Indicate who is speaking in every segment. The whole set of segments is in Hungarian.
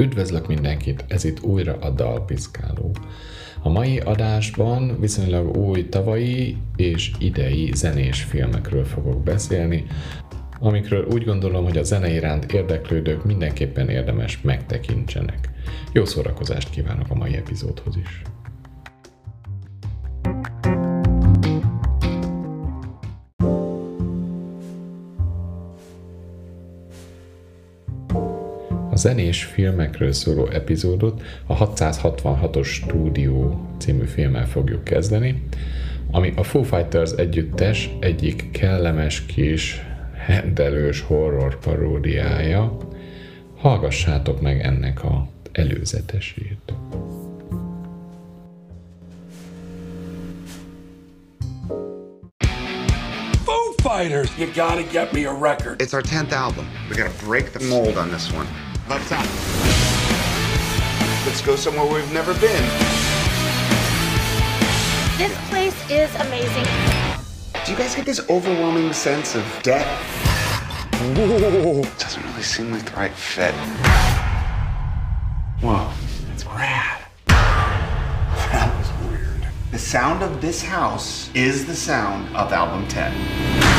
Speaker 1: Üdvözlök mindenkit, ez itt újra a Dalpiszkáló. A mai adásban viszonylag új tavalyi és idei zenés filmekről fogok beszélni, amikről úgy gondolom, hogy a zene iránt érdeklődők mindenképpen érdemes megtekintsenek. Jó szórakozást kívánok a mai epizódhoz is! Zenés filmekről szóló epizódot a 666-os Stúdió című filmmel fogjuk kezdeni, ami a Foo Fighters együttes egyik kellemes kis hendelős horror paródiája. Hallgassátok meg ennek a előzetesét.
Speaker 2: Fighters, you gotta get me a record.
Speaker 3: It's our 10th album. We gotta break the mold on this one. Side. Let's go somewhere we've never been.
Speaker 4: This place is amazing.
Speaker 3: Do you guys get this overwhelming sense of death? Whoa. Doesn't really seem like the right fit. Whoa, that's rad. That was weird. The sound of this house is the sound of album 10.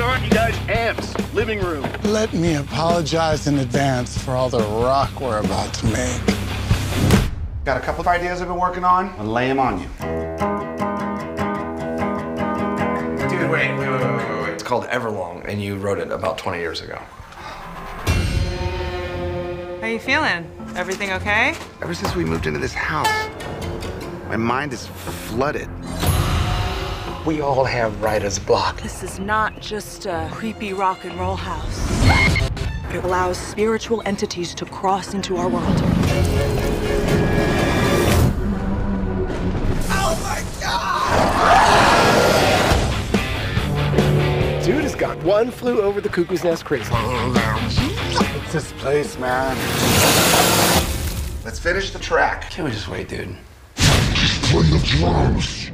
Speaker 2: All right, all right, you guys, amps, living room.
Speaker 5: Let me apologize in advance for all the rock we're about to make.
Speaker 3: Got a couple of ideas I've been working on. I'll lay them on you. Dude, wait, wait, wait, wait, wait, wait.
Speaker 6: It's called Everlong, and you wrote it about 20 years ago.
Speaker 7: How you feeling? Everything okay?
Speaker 3: Ever since we moved into this house, my mind is flooded.
Speaker 6: We all have writer's block.
Speaker 7: This is not just a creepy rock and roll house. It allows spiritual entities to cross into our world.
Speaker 2: Oh my god! Dude has got one flew over the cuckoo's nest crazy.
Speaker 3: It's this place, man. Let's finish the track.
Speaker 6: Can't we just wait, dude?
Speaker 8: Just play the drums.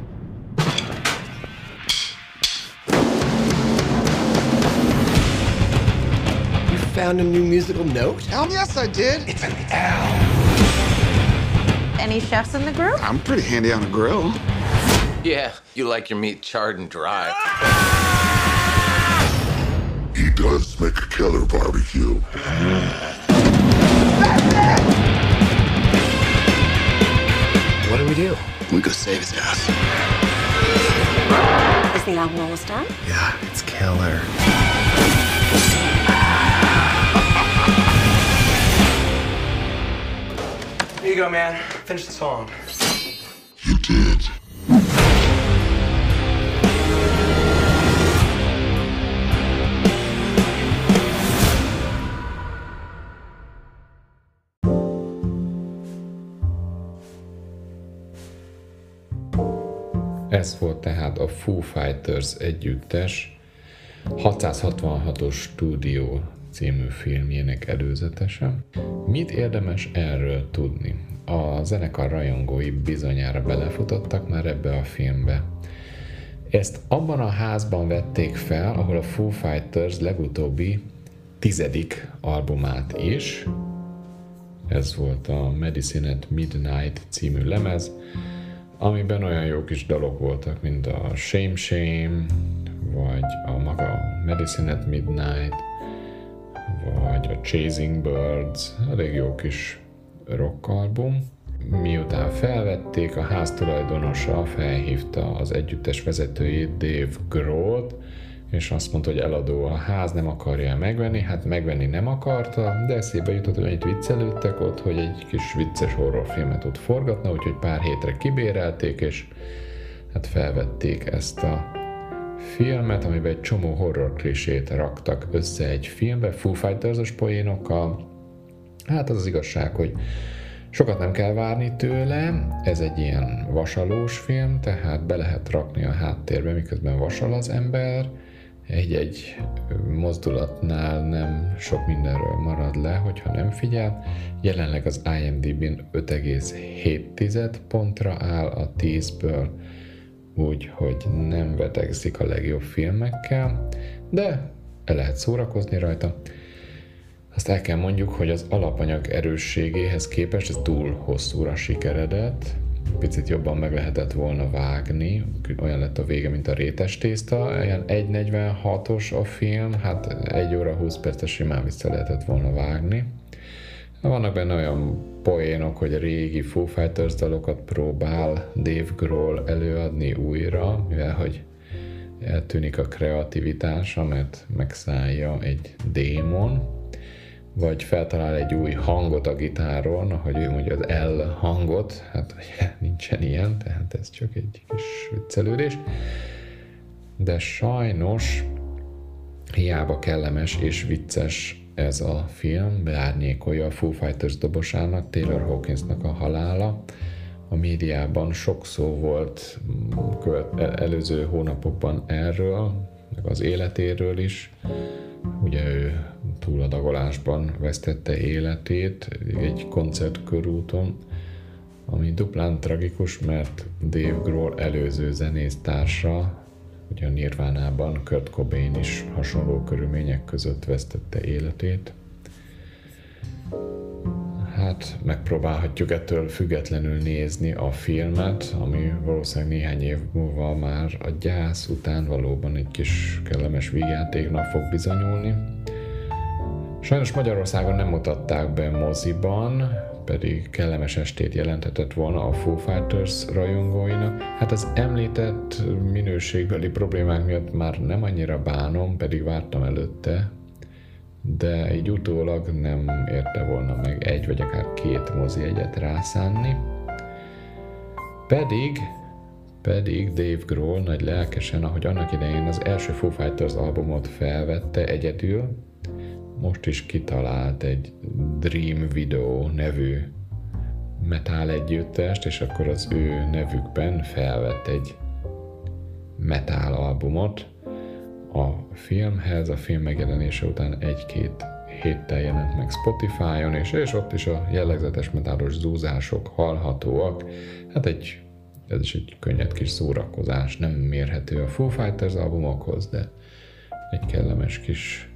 Speaker 2: Found a new musical note?
Speaker 3: Hell yes, I did.
Speaker 2: It's an L.
Speaker 4: Any chefs in the group?
Speaker 3: I'm pretty handy on a grill.
Speaker 9: Yeah, you like your meat charred and dry.
Speaker 8: He does make a killer barbecue.
Speaker 2: What do we do?
Speaker 3: We go save his ass.
Speaker 4: Is the album almost done?
Speaker 3: Yeah, it's killer.
Speaker 6: Here you go, man. Finish the song.
Speaker 8: You did.
Speaker 1: Ez volt tehát a Foo Fighters együttes 666-os stúdió című filmjének előzetese. Mit érdemes erről tudni? A zenekar rajongói bizonyára belefutottak már ebbe a filmbe. Ezt abban a házban vették fel, ahol a Foo Fighters legutóbbi tizedik albumát is, ez volt a Medicine at Midnight című lemez, amiben olyan jó kis dalok voltak, mint a Shame Shame, vagy a maga Medicine at Midnight, vagy a Chasing Birds, elég jó kis rock album. Miután felvették, a ház tulajdonosa felhívta az együttes vezetőjét, Dave Grohl-t, és azt mondta, hogy eladó a ház, nem akarja megvenni, hát megvenni nem akarta, de eszébe jutott, hogy itt viccelődtek ott, hogy egy kis vicces horrorfilmet ott forgatna, úgyhogy pár hétre kibérelték, és hát felvették ezt a filmet, amiben egy csomó horror klisét raktak össze egy filmbe, Foo Fighters-os poénokkal. Hát az az igazság, hogy sokat nem kell várni tőle, ez egy ilyen vasalós film, tehát be lehet rakni a háttérbe, miközben vasal az ember, egy-egy mozdulatnál nem sok mindenről marad le, hogyha nem figyel. Jelenleg az IMDb-n 5,7 pontra áll a 10-ből, úgyhogy nem vetekszik a legjobb filmekkel, de el lehet szórakozni rajta. Azt el kell mondjuk, hogy az alapanyag erősségéhez képest ez túl hosszúra sikeredett, picit jobban meg lehetett volna vágni, olyan lett a vége, mint a rétes tészta, ilyen 1.46-os a film, hát 1 óra 20 perces simán vissza lehetett volna vágni. Vannak benne olyan poénok, hogy régi Foo Fighters dalokat próbál Dave Grohl előadni újra, mivel hogy eltűnik a kreativitása, mert megszállja egy démon, vagy feltalál egy új hangot a gitáron, ahogy ő mondja az L hangot, hát nincsen ilyen, tehát ez csak egy kis viccelődés. De sajnos hiába kellemes és vicces ez a film, beárnyékolja a Foo Fighters dobosának, Taylor Hawkinsnak a halála. A médiában sok szó volt előző hónapokban erről, meg az életéről is. Ugye ő túladagolásban vesztette életét egy koncertkörúton, ami duplán tragikus, mert Dave Grohl előző zenésztársa, ugye a Nirvánában Kurt Cobain is hasonló körülmények között vesztette életét. Hát megpróbálhatjuk ettől függetlenül nézni a filmet, ami valószínűleg néhány év múlva már a gyász után valóban egy kis kellemes vígjátéknak fog bizonyulni. Sajnos Magyarországon nem mutatták be moziban, pedig kellemes estét jelenthetett volna a Foo Fighters rajongóinak. Hát az említett minőségbeli problémák miatt már nem annyira bánom, pedig vártam előtte, de így utólag nem érte volna meg egy vagy akár két mozi egyet rászánni. Pedig, pedig Dave Grohl nagy lelkesen, ahogy annak idején az első Foo Fighters albumot felvette egyedül, most is kitalált egy Dream Video nevű metal együttest, és akkor az ő nevükben felvett egy metal albumot. A filmhez, a film megjelenése után egy-két héttel jelent meg Spotify-on, és, és ott is a jellegzetes metálos zúzások hallhatóak. Hát egy, ez is egy könnyed kis szórakozás, nem mérhető a Foo Fighters albumokhoz, de egy kellemes kis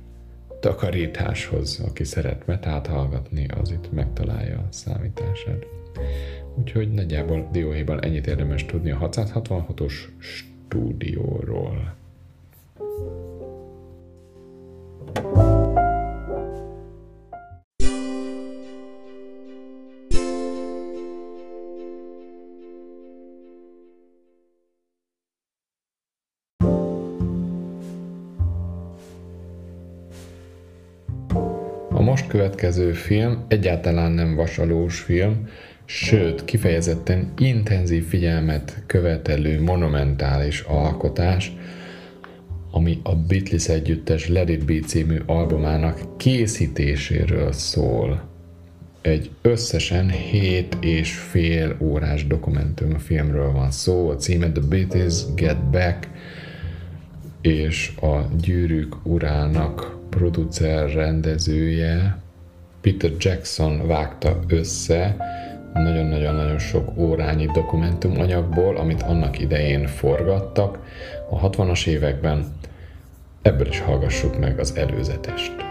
Speaker 1: takarításhoz, aki szeret metát hallgatni, az itt megtalálja a számítását. Úgyhogy nagyjából dióhéjban ennyit érdemes tudni a 666-os stúdióról. A most következő film egyáltalán nem vasalós film, sőt, kifejezetten intenzív figyelmet követelő monumentális alkotás, ami a Beatles együttes Let It Be című albumának készítéséről szól. Egy összesen 7 és fél órás dokumentumfilmről van szó, a címe The Beatles Get Back, és a Gyűrűk urának producer, rendezője Peter Jackson vágta össze nagyon-nagyon-nagyon sok órányi dokumentumanyagból, amit annak idején forgattak a 60-as években. Ebből is hallgassuk meg az előzetest.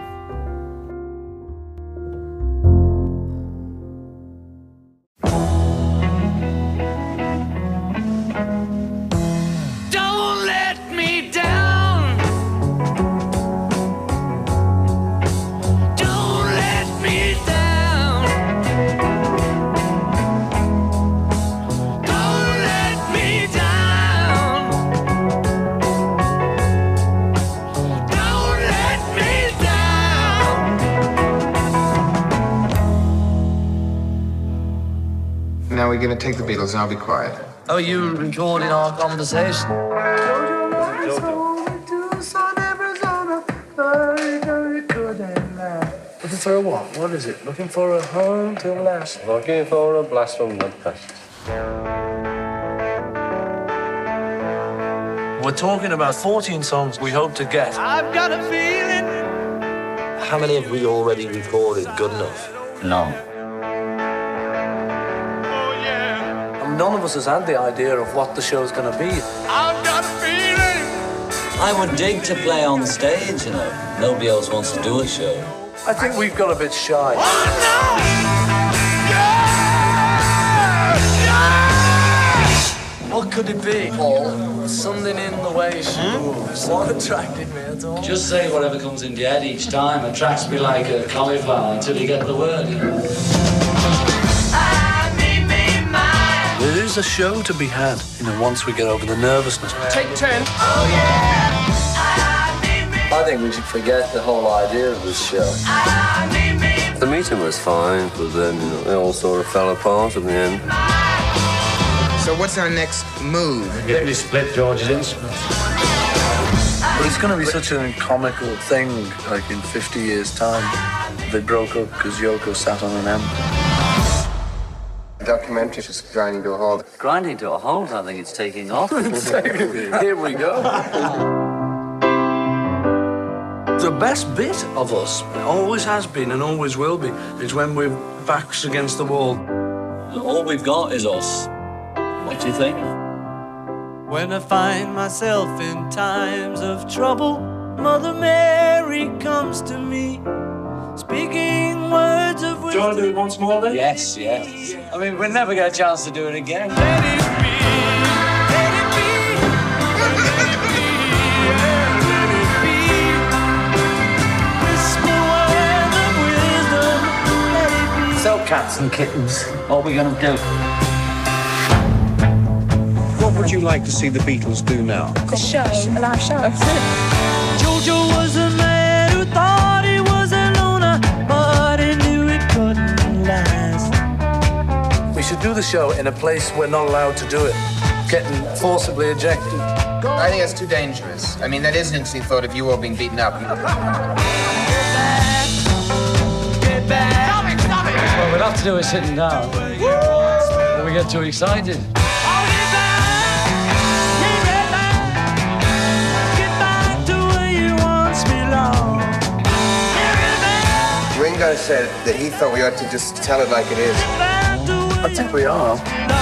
Speaker 10: Take the Beatles and I'll be quiet.
Speaker 11: Oh, you recording our conversation? Looking for a what? What is it? Looking for a home to last.
Speaker 12: Looking for a blast from the past.
Speaker 11: We're talking about 14 songs we hope to get.
Speaker 13: I've got a feeling.
Speaker 11: How many have we already recorded good enough?
Speaker 12: None.
Speaker 11: None of us has had the idea of what the show's going to be.
Speaker 13: I've got a feeling.
Speaker 14: I would dig to play on stage, you know. Nobody else wants to do a show.
Speaker 11: I think we've got a bit shy. Oh, what could it be, Paul? Something in the way she hmm? moves. What attracted me at all?
Speaker 14: Just say whatever comes in your head each time attracts me like a cauliflower until you get the word.
Speaker 11: There is a show to be had, you know, once we get over the nervousness.
Speaker 13: Take 10.
Speaker 12: I think we should forget the whole idea of this show. The meeting was fine, but then you it all sort of fell apart in the end.
Speaker 10: So what's our next move?
Speaker 14: Get me split George's instruments.
Speaker 11: But it's going to be such a comical thing, like in 50 years' time. They broke up because Yoko sat on an M.
Speaker 10: The documentary just grinding to a halt.
Speaker 14: Grinding to a halt, I think it's taking off.
Speaker 11: Here we go. The best bit of us, always has been and always will be, is when we're backs against the wall.
Speaker 14: All we've got is us. What do you think?
Speaker 13: When I find myself in times of trouble, Mother Mary comes to me, speaking words of
Speaker 14: Do you want to do it once more then? Yes, yes. I mean, we'll never get a chance to do it again.
Speaker 13: Let it be, let it be, let it be, let it be. Whisper words of wisdom, let it be.
Speaker 14: So, cats and kittens, what are we going to do?
Speaker 15: What would you like to see the Beatles do now?
Speaker 16: A show, a live show.
Speaker 13: Jojo was a
Speaker 11: do the show in a place we're not allowed to do it. Getting forcibly ejected.
Speaker 10: I think that's too dangerous. I mean, that is an interesting thought of you all being beaten up.
Speaker 13: Get back. Stop it, stop it.
Speaker 14: Well, we'll have to do it sitting down. When we get too excited.
Speaker 10: Ringo said that he thought we ought to just tell it like it is.
Speaker 11: I think we are.
Speaker 13: no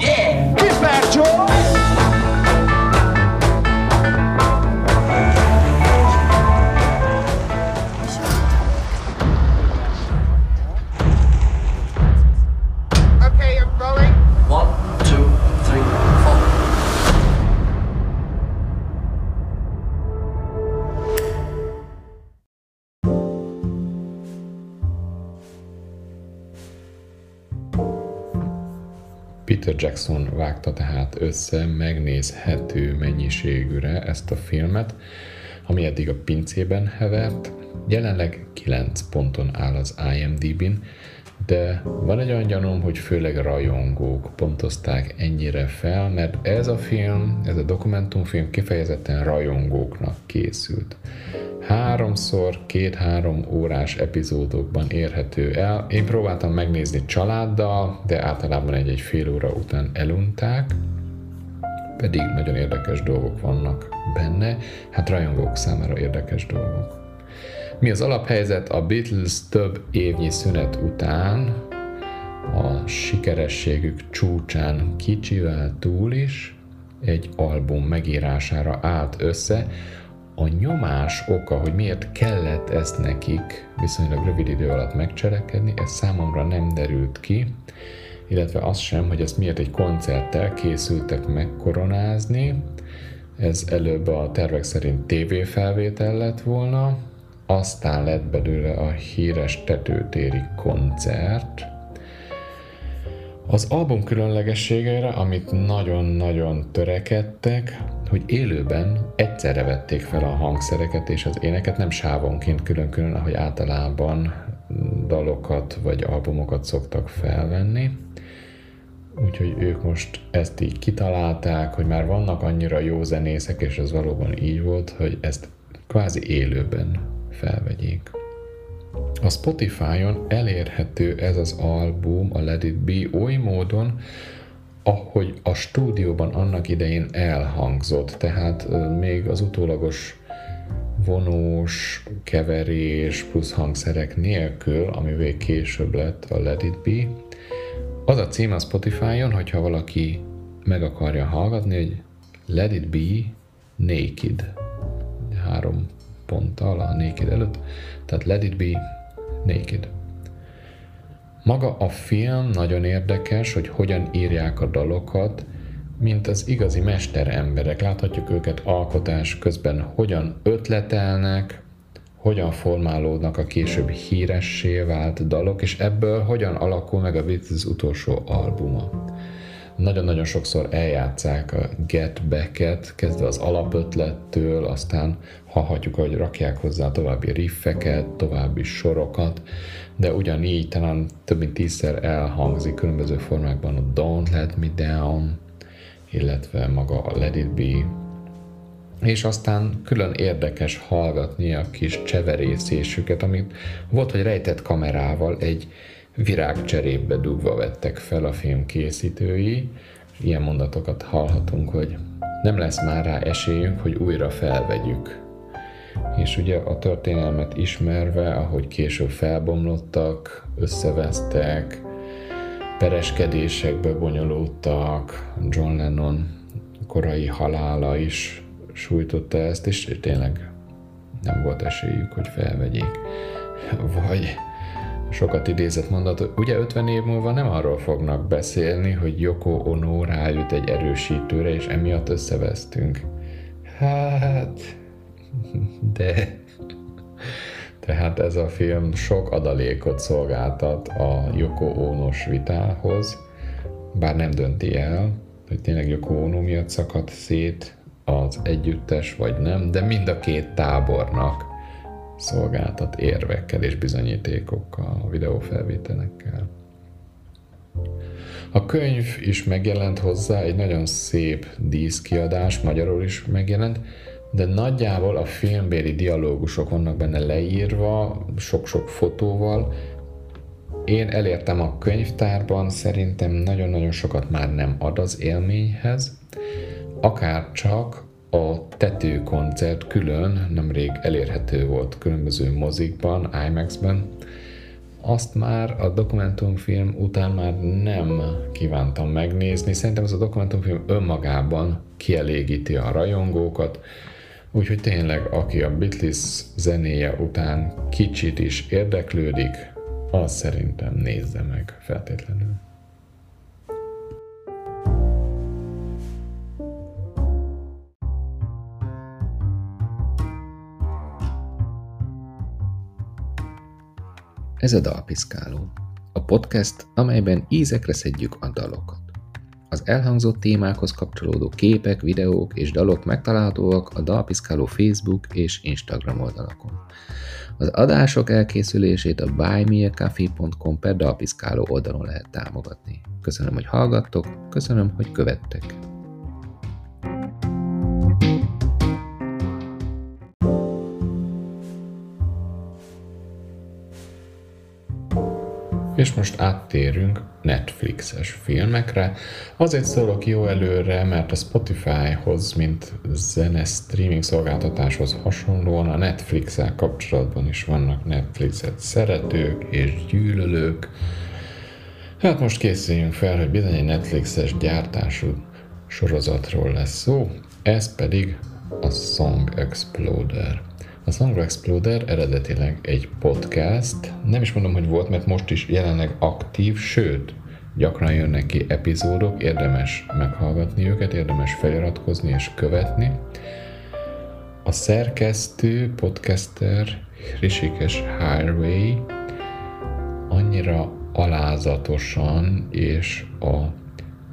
Speaker 13: Yeah, get back, George!
Speaker 1: Peter Jackson vágta tehát össze megnézhető mennyiségűre ezt a filmet, ami eddig a pincében hevert. Jelenleg 9 ponton áll az IMDb-n, de van egy olyan gyanúm, hogy főleg rajongók pontozták ennyire fel, mert ez a film, ez a dokumentumfilm kifejezetten rajongóknak készült. Háromszor, két-három órás epizódokban érhető el. Én próbáltam megnézni családdal, de általában egy-egy fél óra után elunták, pedig nagyon érdekes dolgok vannak benne, hát rajongók számára érdekes dolgok. Mi az alaphelyzet? A Beatles több évnyi szünet után a sikerességük csúcsán kicsivel túl is egy album megírására állt össze. A nyomás oka, hogy miért kellett ezt nekik viszonylag rövid idő alatt megcselekedni, ez számomra nem derült ki, illetve az sem, hogy ezt miért egy koncerttel készültek megkoronázni. Ez előbb a tervek szerint tévéfelvétel lett volna, aztán lett belőle a híres tetőtéri koncert. Az album különlegességeire, amit nagyon-nagyon törekedtek, hogy élőben egyszerre vették fel a hangszereket és az éneket, nem sávonként külön-külön, ahogy általában dalokat vagy albumokat szoktak felvenni. Úgyhogy ők most ezt így kitalálták, hogy már vannak annyira jó zenészek, és ez valóban így volt, hogy ezt kvázi élőben felvegyék. A Spotify-on elérhető ez az album, a Let It Be oly módon, ahogy a stúdióban annak idején elhangzott, tehát még az utólagos vonós, keverés plusz hangszerek nélkül, amivel később lett a Let It Be. Az a cím a Spotify-on, hogyha valaki meg akarja hallgatni, hogy Let It Be Naked. három ponttal a Naked előtt, tehát Let It Be Naked. Maga a film nagyon érdekes, hogy hogyan írják a dalokat, mint az igazi mesteremberek. Láthatjuk őket alkotás közben, hogyan ötletelnek, hogyan formálódnak a később híressé vált dalok, és ebből hogyan alakul meg a Beatles utolsó albuma. Nagyon-nagyon sokszor eljátszák a Get Back-et, kezdve az alapötlettől, aztán hallhatjuk, hogy rakják hozzá további riffeket, további sorokat, de ugyanígy talán több mint tízszer elhangzik különböző formákban a Don't Let Me Down, illetve maga a Let It Be, és aztán külön érdekes hallgatni a kis cseverészésüket, amit volt, hogy rejtett kamerával egy virágcserébe dugva vettek fel a film készítői, és ilyen mondatokat hallhatunk, hogy nem lesz már rá esélyünk, hogy újra felvegyük. És ugye a történelmet ismerve, ahogy később felbomlottak, összevesztek, pereskedésekbe bonyolultak, John Lennon korai halála is sújtotta ezt, és tényleg nem volt esélyük, hogy felvegyék. Vagy sokat idézett mondat, ugye 50 év múlva nem arról fognak beszélni, hogy Yoko Ono rájut egy erősítőre, és emiatt összevesztünk. Hát, de... Tehát ez a film sok adalékot szolgáltat a Yoko Ono-s vitához, bár nem dönti el, hogy tényleg Yoko Ono miatt szakadt szét az együttes, vagy nem, de mind a két tábornak szolgáltat érvekkel és bizonyítékokkal, a videófelvételekkel. A könyv is megjelent hozzá, egy nagyon szép díszkiadás, magyarul is megjelent, de nagyjából a filmbéli dialógusok vannak benne leírva, sok-sok fotóval. Én elértem a könyvtárban, szerintem nagyon-nagyon sokat már nem ad az élményhez, akár csak a tetőkoncert külön nemrég elérhető volt különböző mozikban, IMAX-ben, azt már a dokumentumfilm után már nem kívántam megnézni. Szerintem ez a dokumentumfilm önmagában kielégíti a rajongókat, úgyhogy tényleg, aki a Beatles zenéje után kicsit is érdeklődik, az szerintem nézze meg feltétlenül.
Speaker 16: Ez a Dalpiszkáló, a podcast, amelyben ízekre szedjük a dalokat. Az elhangzott témákhoz kapcsolódó képek, videók és dalok megtalálhatóak a Dalpiszkáló Facebook és Instagram oldalakon. Az adások elkészülését a buymeacoffee.com per Dalpiszkáló oldalon lehet támogatni. Köszönöm, hogy hallgattok, köszönöm, hogy követtek.
Speaker 1: És most áttérünk Netflixes filmekre. Azért szólok jó előre, mert a Spotify-hoz, mint zene streaming szolgáltatáshoz hasonlóan a Netflix-el kapcsolatban is vannak Netflixet szeretők és gyűlölők. Hát most készüljünk fel, hogy bizony egy Netflixes gyártású sorozatról lesz szó, ez pedig a Song Exploder. A Song Exploder eredetileg egy podcast, nem is mondom, hogy volt, mert most is jelenleg aktív, sőt, gyakran jönnek ki epizódok, érdemes meghallgatni őket, érdemes feliratkozni és követni. A szerkesztő, podcaster Rishikesh Highway annyira alázatosan és a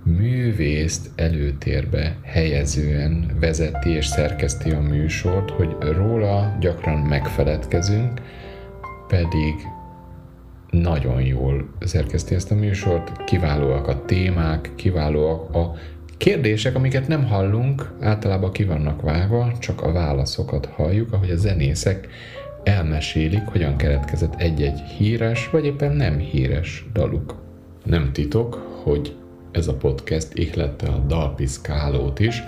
Speaker 1: művészt előtérbe helyezően vezeti és szerkeszti a műsort, hogy róla gyakran megfeledkezünk, pedig nagyon jól szerkeszti ezt a műsort, kiválóak a témák, kiválóak a kérdések, amiket nem hallunk, általában ki vannak vágva, csak a válaszokat halljuk, ahogy a zenészek elmesélik, hogyan keletkezett egy-egy híres, vagy éppen nem híres daluk. Nem titok, hogy ez a podcast ihlette a dalpiszkálót is.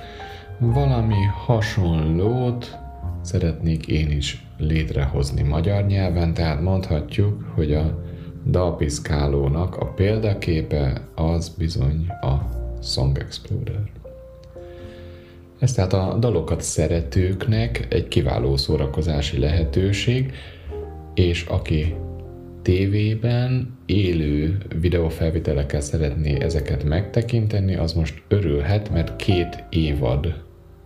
Speaker 1: Valami hasonlót szeretnék én is létrehozni magyar nyelven, tehát mondhatjuk, hogy a dalpiszkálónak a példaképe az bizony a Song Exploder. Ez tehát a dalokat szeretőknek egy kiváló szórakozási lehetőség, és aki tévében élő videófelvitelekkel szeretné ezeket megtekinteni, az most örülhet, mert két évad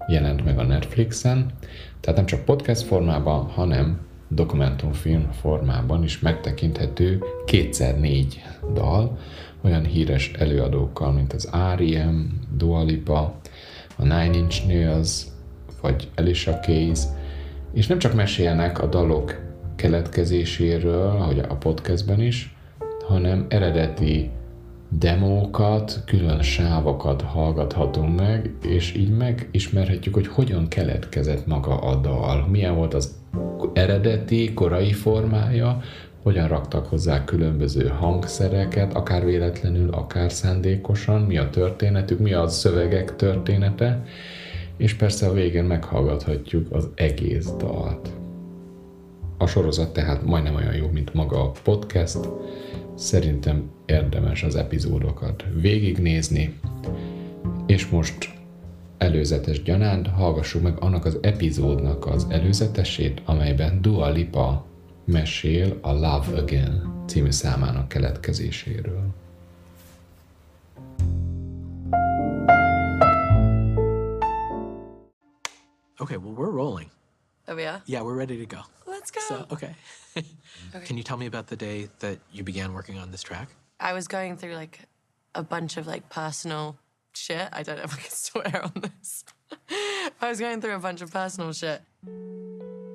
Speaker 1: jelent meg a Netflixen, tehát nem csak podcast formában, hanem dokumentumfilm formában is megtekinthető kétszer négy dal, olyan híres előadókkal, mint az R.E.M., Dua Lipa, a Nine Inch Nails, vagy Alicia Keys, és nem csak mesélnek a dalok keletkezéséről, ahogy a podcastben is, hanem eredeti demókat, külön sávokat hallgathatunk meg, és így megismerhetjük, hogy hogyan keletkezett maga a dal, milyen volt az eredeti, korai formája, hogyan raktak hozzá különböző hangszereket, akár véletlenül, akár szándékosan, mi a történetük, mi a szövegek története, és persze a végén meghallgathatjuk az egész dalt. A sorozat tehát majdnem olyan jó, mint maga a podcast. Szerintem érdemes az epizódokat végignézni, és most előzetes gyanánt hallgassuk meg annak az epizódnak az előzetesét, amelyben Dua Lipa mesél a Love Again című számának keletkezéséről.
Speaker 17: Okay, well, we're rolling.
Speaker 18: Oh, are?
Speaker 17: Yeah, we're ready to go.
Speaker 18: Let's go.
Speaker 17: So, okay.
Speaker 18: Okay.
Speaker 17: Can you tell me about the day that you began working on this track?
Speaker 18: I was going through like a bunch of like personal shit. I don't know if I can swear on this. I was going through a bunch of personal shit.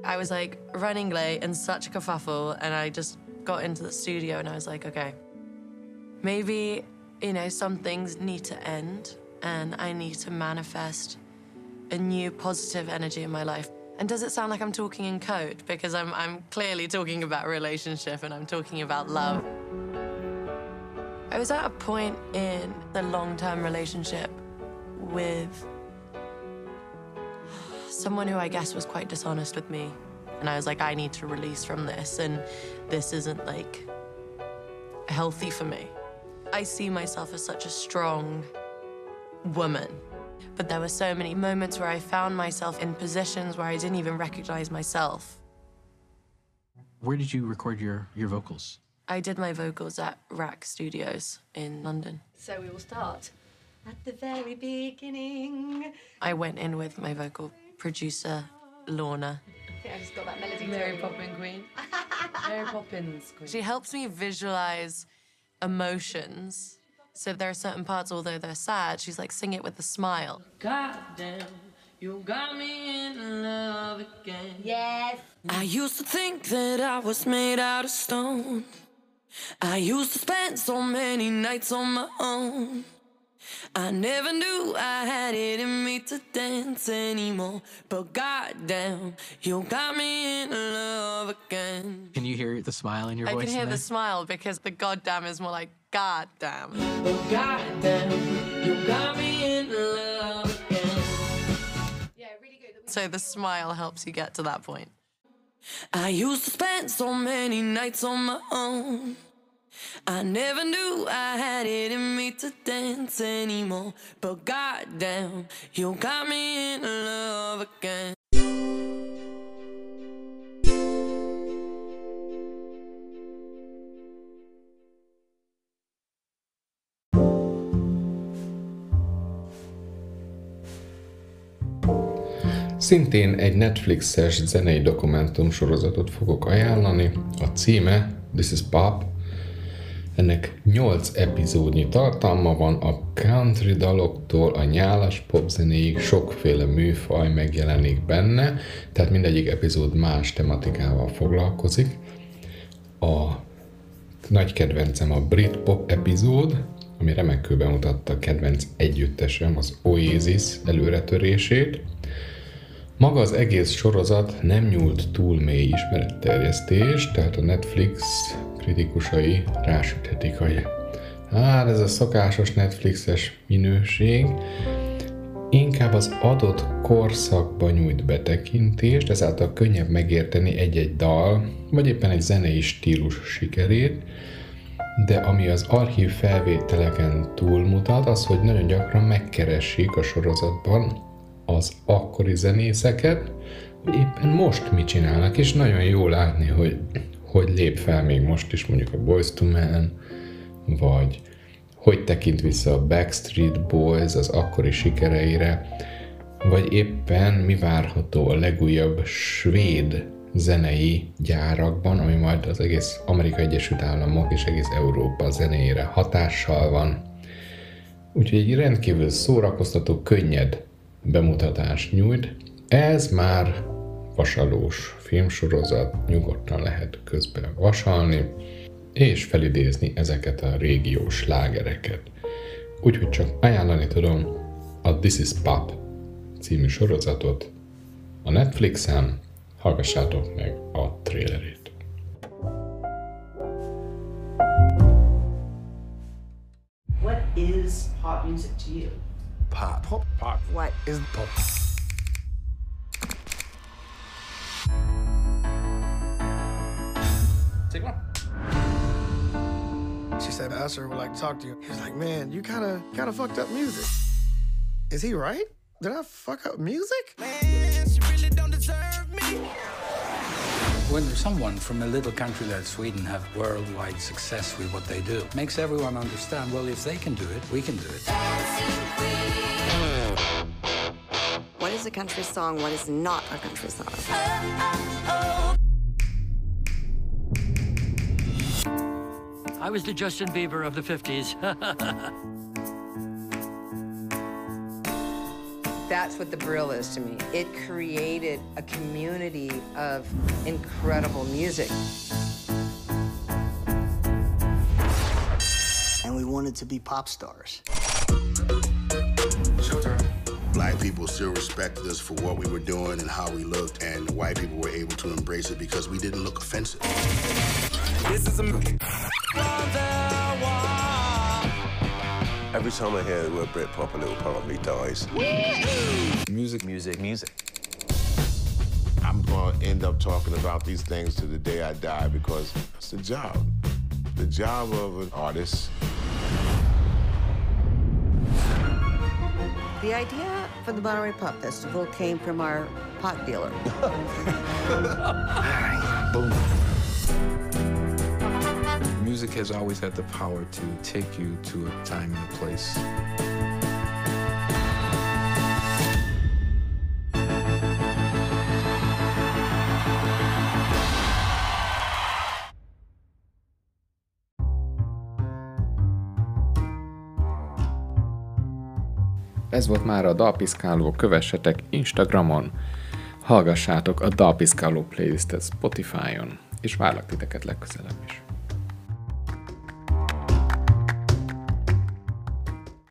Speaker 18: I was like running late and such a kerfuffle, and I just got into the studio and I was like, okay, maybe, you know, some things need to end and I need to manifest a new positive energy in my life. And does it sound like I'm talking in code? Because I'm, I'm clearly talking about relationship and I'm talking about love. I was at a point in the long term relationship with someone who I guess was quite dishonest with me. And I was like, I need to release from this, and this isn't like healthy for me. I see myself as such a strong woman. But there were so many moments where I found myself in positions where I didn't even recognize myself.
Speaker 17: Where did you record your, your vocals?
Speaker 18: I did my vocals at Rack Studios in London.
Speaker 4: So we will start at the very beginning.
Speaker 18: I went in with my vocal producer, Lorna.
Speaker 4: I think I just got that melody.
Speaker 18: Mary Poppins Queen. Mary Poppins Queen. She helps me visualize emotions. So if there are certain parts, although they're sad, she's like, sing it with a smile.
Speaker 13: Goddamn, you got me in love again.
Speaker 4: Yes.
Speaker 13: I used to think that I was made out of stone. I used to spend so many nights on my own. I never knew I had it in me to dance anymore. But goddamn, you got me in love again.
Speaker 17: Can you hear the smile in your
Speaker 18: I
Speaker 17: voice?
Speaker 18: I can hear
Speaker 17: in
Speaker 18: the smile because the goddamn is more like goddamn.
Speaker 13: But goddamn, you got me in love again.
Speaker 18: So the smile helps you get to that point.
Speaker 13: I used to spend so many nights on my own. I never knew I had it in me to dance anymore. But goddamn, you got me in love again.
Speaker 1: Szintén egy Netflixes zenei dokumentum sorozatot fogok ajánlani. A címe This is Pop. Ennek 8 epizódnyi tartalma van, a country daloktól a nyálas popzenéig sokféle műfaj megjelenik benne, tehát mindegyik epizód más tematikával foglalkozik. A nagy kedvencem a brit pop epizód, ami remekül bemutatta kedvenc együttesem, az Oasis előretörését. Maga az egész sorozat nem nyúlt túl mély ismeretterjesztés, tehát a Netflix kritikusai rásüthetik, hogy hát ez a szokásos Netflixes minőség, inkább az adott korszakba nyújt betekintést, ezáltal könnyebb megérteni egy-egy dal, vagy éppen egy zenei stílus sikerét, de ami az archív felvételeken túlmutat, az, hogy nagyon gyakran megkeresik a sorozatban az akkori zenészeket, hogy éppen most mit csinálnak, és nagyon jó látni, hogy hogy lép fel még most is mondjuk a Boys to Men, vagy hogy tekint vissza a Backstreet Boys az akkori sikereire, vagy éppen mi várható a legújabb svéd zenei gyárakban, ami majd az egész Amerika Egyesült Államok és egész Európa zenéjére hatással van. Úgyhogy egy rendkívül szórakoztató, könnyed bemutatást nyújt. Ez már vasalós filmsorozat, nyugodtan lehet közben vasalni, és felidézni ezeket a régiós lágereket. Úgyhogy csak ajánlani tudom a This is Pop című sorozatot a Netflixen, hallgassátok meg a trailerét.
Speaker 19: Is pop music to you?
Speaker 10: Pop. Pop. Pop.
Speaker 19: What
Speaker 10: is pop?
Speaker 15: Take one.
Speaker 10: She said, Usher would like to talk to you. He was like, man, you kind of kind of fucked up music. Is he right? Did I fuck up music? Man, she really don't deserve me.
Speaker 15: When someone from a little country like Sweden have worldwide success with what they do, makes everyone understand, well, if they can do it, we can do it.
Speaker 20: What is a country song? What is not a country song?
Speaker 14: I was the Justin Bieber of the 50s.
Speaker 21: That's what the Brill is to me. It created a community of incredible music.
Speaker 22: And we wanted to be pop stars.
Speaker 23: Black people still respected us for what we were doing and how we looked, and white people were able to embrace it because we didn't look offensive.
Speaker 10: This is a
Speaker 12: Every time I hear the word Britpop, a little part of me dies.
Speaker 23: Music, music, music. I'm going to end up talking about these things to the day I die because it's the job. The job of an artist.
Speaker 21: The idea for the Monterey Pop Festival came from our pot dealer.
Speaker 23: Boom.
Speaker 24: Music has always had the power to take you to a time and a place.
Speaker 1: Ez volt már a Dalpiszkáló, kövessetek Instagramon, hallgassátok a Dalpiszkáló playlistet Spotify-on, és várlak titeket legközelebb is.